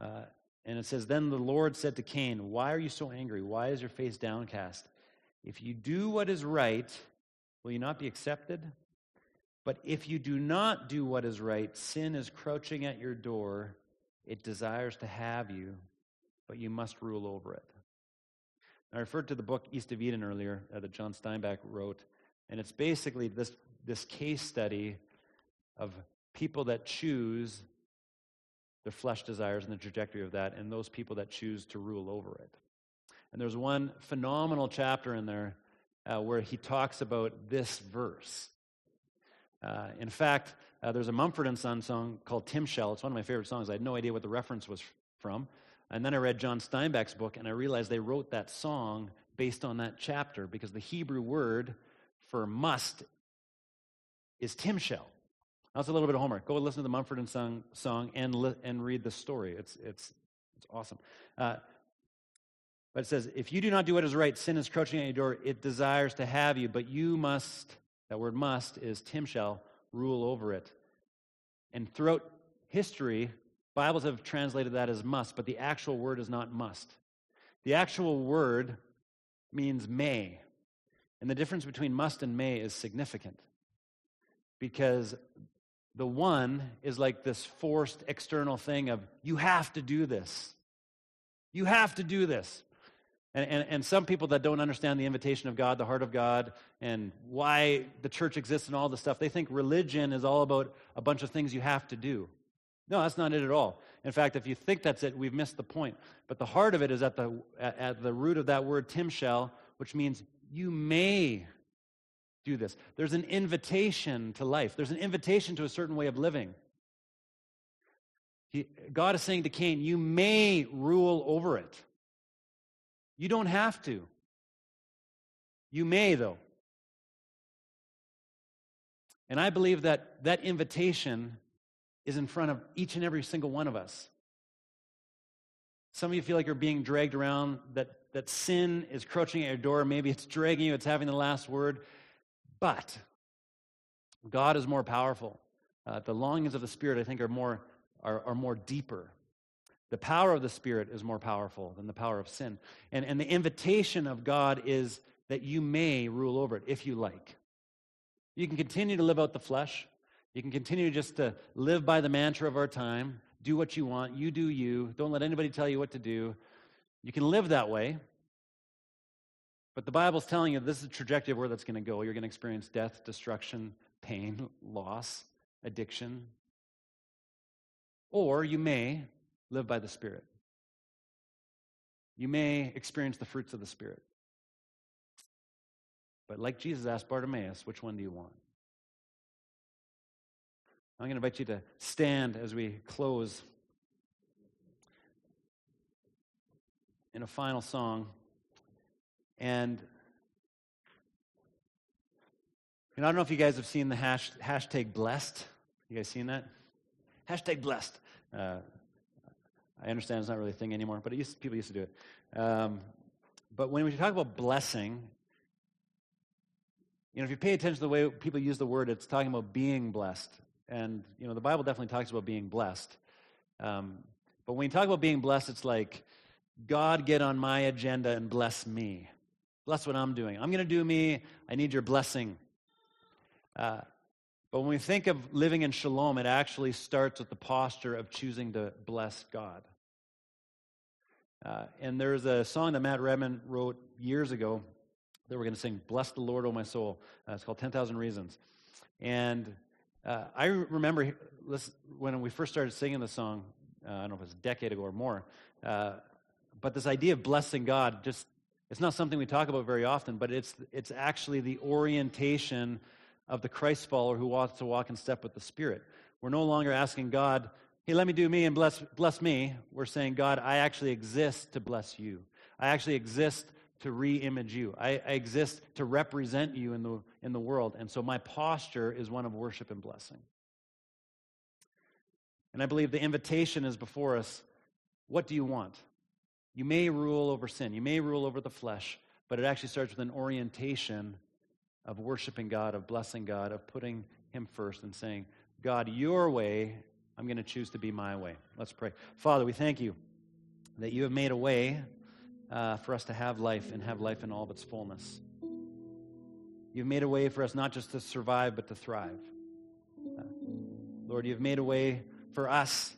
Uh, and it says, Then the Lord said to Cain, Why are you so angry? Why is your face downcast? If you do what is right, will you not be accepted? But if you do not do what is right, sin is crouching at your door. It desires to have you, but you must rule over it. I referred to the book East of Eden earlier uh, that John Steinbeck wrote, and it's basically this, this case study of people that choose their flesh desires and the trajectory of that, and those people that choose to rule over it. And there's one phenomenal chapter in there uh, where he talks about this verse. Uh, in fact, uh, there's a Mumford & Son song called Timshel. It's one of my favorite songs. I had no idea what the reference was from. And then I read John Steinbeck's book, and I realized they wrote that song based on that chapter because the Hebrew word for must is timshel. That's a little bit of homework. Go listen to the Mumford and Son song and, li- and read the story. It's, it's, it's awesome. Uh, but it says, if you do not do what is right, sin is crouching at your door. It desires to have you, but you must, that word must is timshel, rule over it. And throughout history, Bibles have translated that as must, but the actual word is not must. The actual word means may. And the difference between must and may is significant because the one is like this forced external thing of, you have to do this. You have to do this. And, and, and, some people that don't understand the invitation of God, the heart of God, and why the church exists and all this stuff, they think religion is all about a bunch of things you have to do. No, that's not it at all. In fact, if you think that's it, we've missed the point. But the heart of it is at the, at the root of that word, timshel, which means you may do this. There's an invitation to life, there's an invitation to a certain way of living. He, God is saying to Cain, You may rule over it. You don't have to. You may, though. And I believe that that invitation is in front of each and every single one of us. Some of you feel like you're being dragged around, that, that sin is crouching at your door. Maybe it's dragging you, it's having the last word. But God is more powerful. Uh, the longings of the Spirit, I think, are more, are, are more deeper. The power of the Spirit is more powerful than the power of sin. And, and the invitation of God is that you may rule over it if you like. You can continue to live out the flesh. You can continue just to live by the mantra of our time do what you want, you do you, don't let anybody tell you what to do. You can live that way. But the Bible's telling you this is the trajectory of where that's going to go. You're going to experience death, destruction, pain, loss, addiction. Or you may live by the Spirit. You may experience the fruits of the Spirit. But like Jesus asked Bartimaeus, which one do you want? I'm going to invite you to stand as we close in a final song. And, and I don't know if you guys have seen the hash, hashtag blessed. You guys seen that? Hashtag blessed. Uh, I understand it's not really a thing anymore, but used, people used to do it. Um, but when we talk about blessing, you know, if you pay attention to the way people use the word, it's talking about being blessed. And, you know, the Bible definitely talks about being blessed. Um, but when you talk about being blessed, it's like, God, get on my agenda and bless me. Bless what I'm doing. I'm going to do me. I need your blessing. Uh, but when we think of living in shalom, it actually starts with the posture of choosing to bless God. Uh, and there's a song that Matt Redman wrote years ago that we're going to sing, Bless the Lord, O my soul. Uh, it's called 10,000 Reasons. And uh, I remember when we first started singing the song, uh, I don't know if it was a decade ago or more, uh, but this idea of blessing God just it's not something we talk about very often, but it's, it's actually the orientation of the Christ follower who wants to walk in step with the Spirit. We're no longer asking God, hey, let me do me and bless, bless me. We're saying, God, I actually exist to bless you. I actually exist to re-image you. I, I, exist to represent you in the, in the world. And so my posture is one of worship and blessing. And I believe the invitation is before us. What do you want? You may rule over sin. You may rule over the flesh, but it actually starts with an orientation of worshiping God, of blessing God, of putting Him first and saying, God, your way, I'm going to choose to be my way. Let's pray. Father, we thank you that you have made a way uh, for us to have life and have life in all of its fullness. You've made a way for us not just to survive, but to thrive. Uh, Lord, you've made a way for us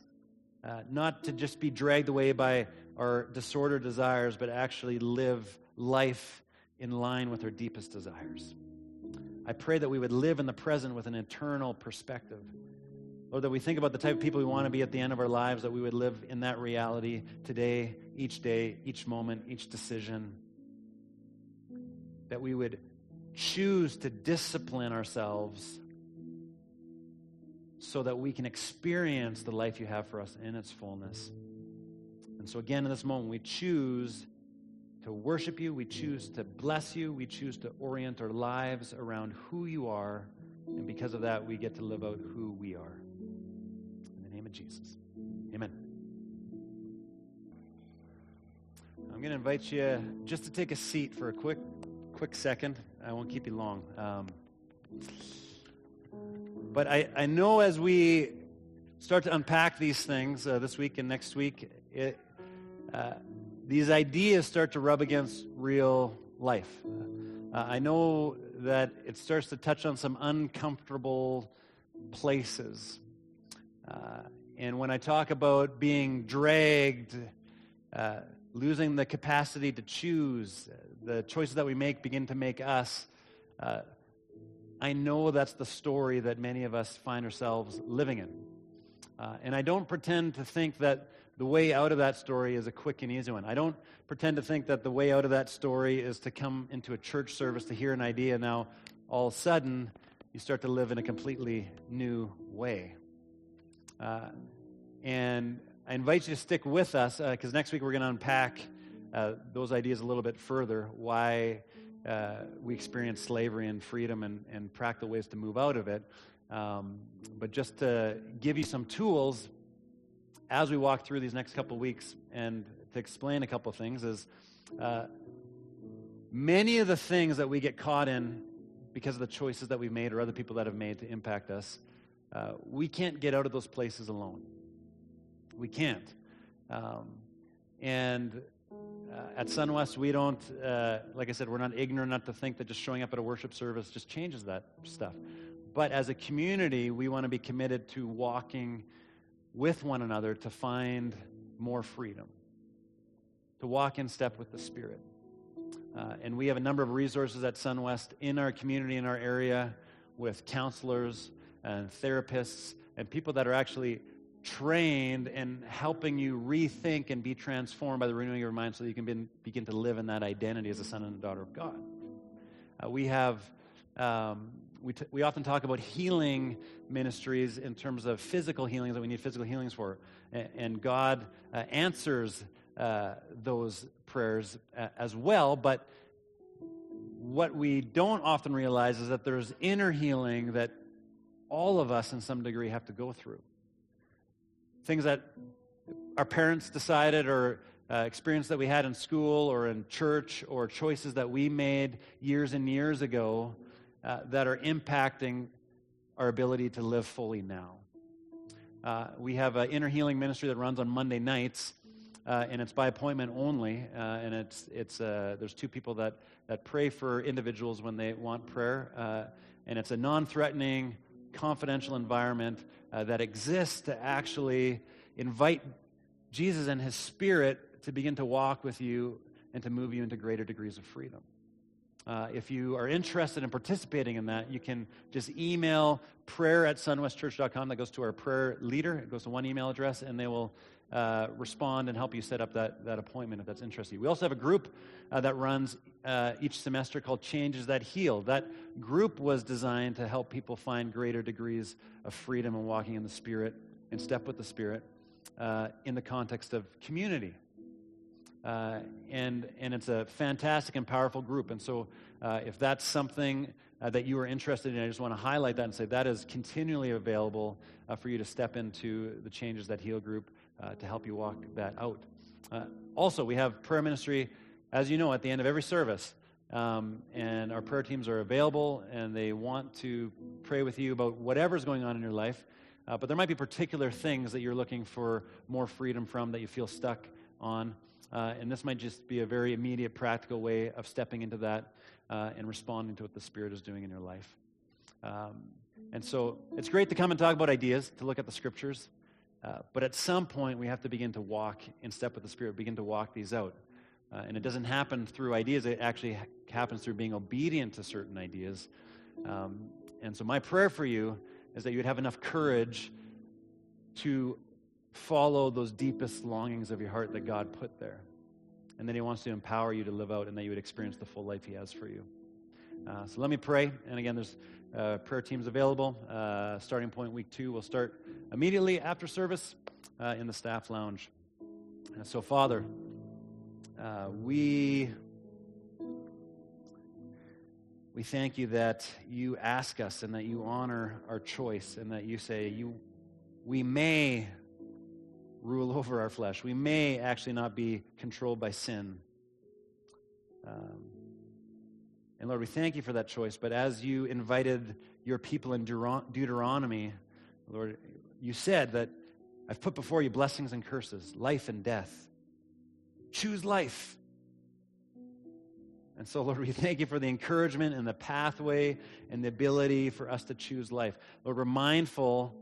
uh, not to just be dragged away by our disordered desires, but actually live life in line with our deepest desires. I pray that we would live in the present with an eternal perspective. Lord, that we think about the type of people we want to be at the end of our lives, that we would live in that reality today, each day, each moment, each decision. That we would choose to discipline ourselves so that we can experience the life you have for us in its fullness. And so, again, in this moment, we choose to worship you, we choose to bless you, we choose to orient our lives around who you are, and because of that, we get to live out who we are. Jesus. Amen. I'm going to invite you just to take a seat for a quick, quick second. I won't keep you long. Um, but I, I know as we start to unpack these things uh, this week and next week, it, uh, these ideas start to rub against real life. Uh, I know that it starts to touch on some uncomfortable places. And when I talk about being dragged, uh, losing the capacity to choose, the choices that we make begin to make us, uh, I know that's the story that many of us find ourselves living in. Uh, and I don't pretend to think that the way out of that story is a quick and easy one. I don't pretend to think that the way out of that story is to come into a church service to hear an idea. Now, all of a sudden, you start to live in a completely new way. Uh, and I invite you to stick with us because uh, next week we're going to unpack uh, those ideas a little bit further why we experience slavery and freedom and, and, practical ways to move out of it. Um, but just to give you some tools as we walk through these next couple weeks and to explain a couple things is uh, many of the things that we get caught in because of the choices that we've made or other people that have made to impact us uh, we can't get out of those places alone. We can't. Um, and uh, at SunWest, we don't, uh, like I said, we're not ignorant enough to think that just showing up at a worship service just changes that stuff. But as a community, we want to be committed to walking with one another to find more freedom, to walk in step with the Spirit. Uh, and we have a number of resources at SunWest in our community, in our area, with counselors and therapists and people that are actually trained in helping you rethink and be transformed by the renewing of your mind so that you can be, begin to live in that identity as a son and a daughter of God. Uh, we have, um, we, t- we often talk about healing ministries in terms of physical healings that we need physical healings for. And, and God uh, answers uh, those prayers uh, as well, but what we don't often realize is that there's inner healing that all of us in some degree have to go through things that our parents decided or uh, experience that we had in school or in church or choices that we made years and years ago uh, that are impacting our ability to live fully now. Uh, we have an inner healing ministry that runs on Monday nights, uh, and it's by appointment only. Uh, and it's it's uh, there's two people that that pray for individuals when they want prayer, and it's a non-threatening, confidential environment uh, that exists to actually invite Jesus and his spirit to begin to walk with you and to move you into greater degrees of freedom. Uh, if you are interested in participating in that, you can just email prayer at sunwestchurch.com. That goes to our prayer leader. It goes to one email address, and they will uh, respond and help you set up that, that appointment if that's interesting. We also have a group uh, that runs uh, each semester called Changes That Heal. That group was designed to help people find greater degrees of freedom and walking in the Spirit, and step with the Spirit, uh, in the context of community. Uh, and, and it's a fantastic and powerful group. And so, uh, if that's something that you are interested in, I just want to highlight that and say that is continually available for you to step into the Changes That Heal group to help you walk that out. Uh, also, we have prayer ministry, as you know, at the end of every service. Um, and our prayer teams are available and they want to pray with you about whatever's going on in your life. but there might be particular things that you're looking for more freedom from that you feel stuck on. Uh, and this might just be a very immediate, practical way of stepping into that uh, and responding to what the Spirit is doing in your life. Um, and so it's great to come and talk about ideas, to look at the scriptures. Uh, but at some point, we have to begin to walk in step with the Spirit, begin to walk these out. Uh, and it doesn't happen through ideas, it actually happens through being obedient to certain ideas. Um, and so, my prayer for you is that you would have enough courage to follow those deepest longings of your heart that God put there. And then He wants to empower you to live out and that you would experience the full life He has for you. Uh, so let me pray. And again, there's uh, prayer teams available. Uh, starting point week two will start immediately after service uh, in the staff lounge. so, Father, uh, we. We thank you that you ask us and that you honor our choice and that you say you, we may rule over our flesh. We may actually not be controlled by sin. Um, and Lord, we thank you for that choice. But as you invited your people in Deuteronomy, Lord, you said that I've put before you blessings and curses, life and death. Choose life. And so, Lord, we thank you for the encouragement and the pathway and the ability for us to choose life. Lord, we're mindful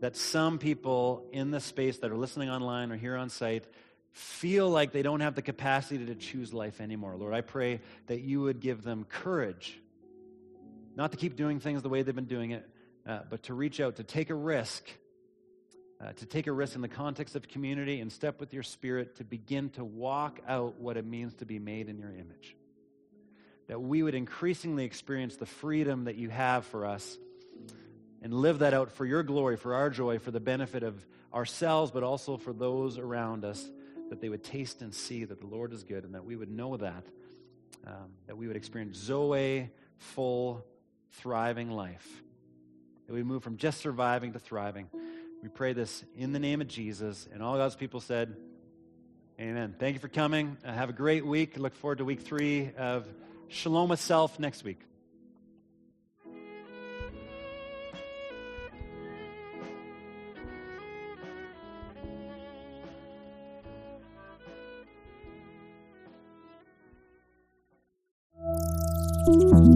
that some people in the space that are listening online or here on site feel like they don't have the capacity to choose life anymore. Lord, I pray that you would give them courage, not to keep doing things the way they've been doing it, uh, but to reach out, to take a risk, uh, to take a risk in the context of community and step with your spirit to begin to walk out what it means to be made in your image. That we would increasingly experience the freedom that you have for us and live that out for your glory, for our joy, for the benefit of ourselves, but also for those around us, that they would taste and see that the Lord is good and that we would know that, um, that we would experience Zoe, full, thriving life. That we move from just surviving to thriving. We pray this in the name of Jesus. And all God's people said, Amen. Thank you for coming. Uh, have a great week. Look forward to week three of Shalom Self next week. You.